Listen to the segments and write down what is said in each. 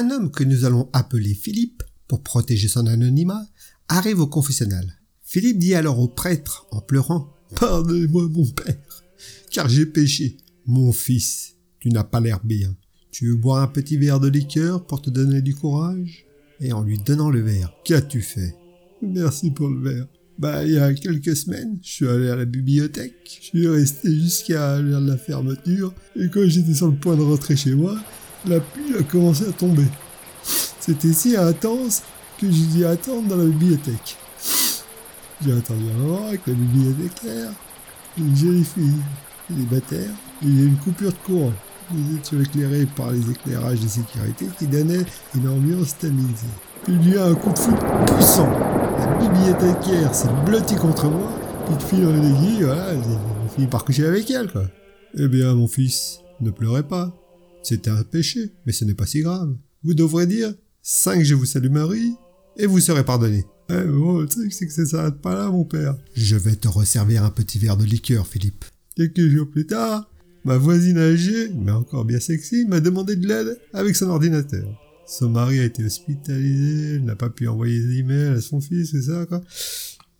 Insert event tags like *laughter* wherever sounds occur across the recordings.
un homme que nous allons appeler Philippe, pour protéger son anonymat, arrive au confessionnal. Philippe dit alors au prêtre, en pleurant, Pardonnez-moi mon père, car j'ai péché. Mon fils, tu n'as pas l'air bien. Tu veux boire un petit verre de liqueur pour te donner du courage? Et en lui donnant le verre, qu'as-tu fait Merci pour le verre. Bah, il y a quelques semaines, je suis allé à la bibliothèque. Je suis resté jusqu'à l'heure de la fermeture. Et quand j'étais sur le point de rentrer chez moi, la pluie a commencé à tomber. C'était si intense que j'ai dû attendre dans la bibliothèque. J'ai attendu un moment avec la bibliothécaire, une jolie fille célibataire, il y a une coupure de courant. Nous étions éclairés par les éclairages de sécurité qui donnaient une ambiance tamisée. Il y a un coup de foot puissant. La bibliothécaire s'est blottie contre moi, puis de fil en aiguille, voilà, j'ai fini par coucher avec elle, quoi. Eh bien, mon fils, ne pleurez pas. C'était un péché, mais ce n'est pas si grave. Vous devrez dire 5 Je vous salue Marie, et vous serez pardonné. Eh bon, tu sais que ça s'arrête pas là, mon père. Je vais te resservir un petit verre de liqueur, Philippe. Quelques jours plus tard, ma voisine âgée, mais encore bien sexy, m'a demandé de l'aide avec son ordinateur. Son mari a été hospitalisé, elle n'a pas pu envoyer des emails à son fils, c'est ça, quoi.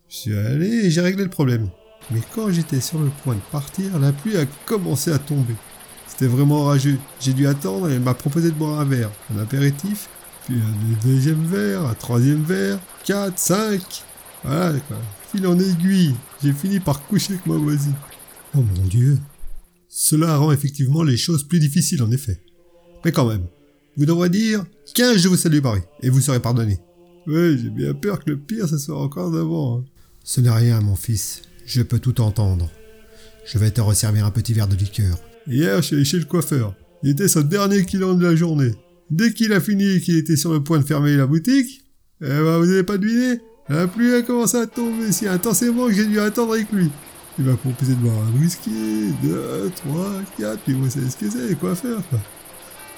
Je suis allé et j'ai réglé le problème. Mais quand j'étais sur le point de partir, la pluie a commencé à tomber. C'était vraiment rageux. J'ai dû attendre et elle m'a proposé de boire un verre, un apéritif, puis un deuxième verre, un troisième verre, quatre, cinq. Voilà, quoi. Fil en aiguille, j'ai fini par coucher avec ma voisine. Oh mon dieu. Cela rend effectivement les choses plus difficiles en effet. Mais quand même, vous devrez dire 15 je vous salue Paris et vous serez pardonné. Oui, j'ai bien peur que le pire ce soit encore devant. Hein. Ce n'est rien mon fils, je peux tout entendre. Je vais te resservir un petit verre de liqueur. Hier, je allé chez le coiffeur. Il était son dernier client de la journée. Dès qu'il a fini et qu'il était sur le point de fermer la boutique, eh ben, vous n'avez pas deviné? La pluie a commencé à tomber si intensément que j'ai dû attendre avec lui. Il m'a proposé de boire un whisky, deux, trois, quatre, puis vous savez ce que c'est, quoi faire.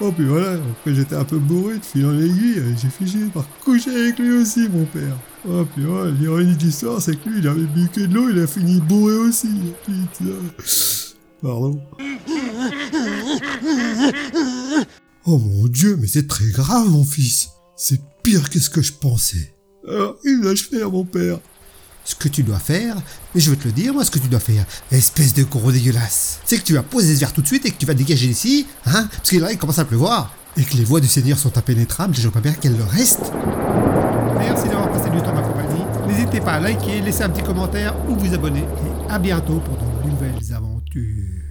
Oh, puis voilà, après j'étais un peu bourré de fil en aiguille, j'ai fini par coucher avec lui aussi, mon père. Oh, puis voilà, l'ironie de l'histoire, c'est que lui, il avait bu que de l'eau, il a fini bourré aussi. Putain. Pardon. *laughs* Oh mon dieu, mais c'est très grave, mon fils. C'est pire que ce que je pensais. Alors, il dois-je faire, mon père ce que tu dois faire, mais je vais te le dire, moi, ce que tu dois faire, espèce de gros dégueulasse, c'est que tu vas poser ce verre tout de suite et que tu vas dégager d'ici, hein, parce que là, il commence à pleuvoir, et que les voies du Seigneur sont impénétrables, je pas bien qu'elles le restent. Merci d'avoir passé du temps à ma compagnie. N'hésitez pas à liker, laisser un petit commentaire ou vous abonner, et à bientôt pour de nouvelles aventures.